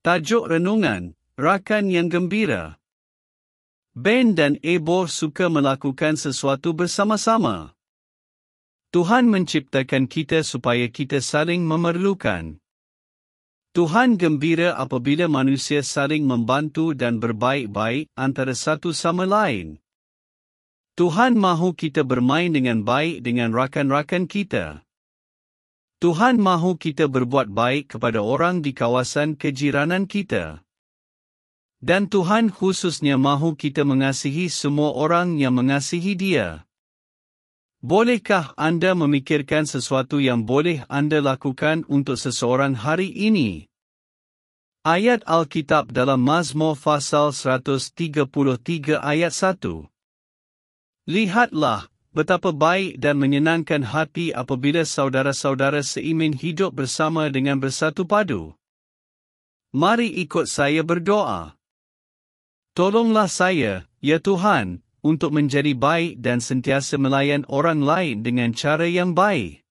Tajuk Renungan, Rakan yang Gembira. Ben dan Ebo suka melakukan sesuatu bersama-sama. Tuhan menciptakan kita supaya kita saling memerlukan. Tuhan gembira apabila manusia saling membantu dan berbaik-baik antara satu sama lain. Tuhan mahu kita bermain dengan baik dengan rakan-rakan kita. Tuhan mahu kita berbuat baik kepada orang di kawasan kejiranan kita. Dan Tuhan khususnya mahu kita mengasihi semua orang yang mengasihi Dia. Bolehkah anda memikirkan sesuatu yang boleh anda lakukan untuk seseorang hari ini? Ayat Alkitab dalam Mazmur Fasal 133 ayat 1 Lihatlah, Betapa baik dan menyenangkan hati apabila saudara-saudara seiman hidup bersama dengan bersatu padu. Mari ikut saya berdoa. Tolonglah saya, ya Tuhan, untuk menjadi baik dan sentiasa melayan orang lain dengan cara yang baik.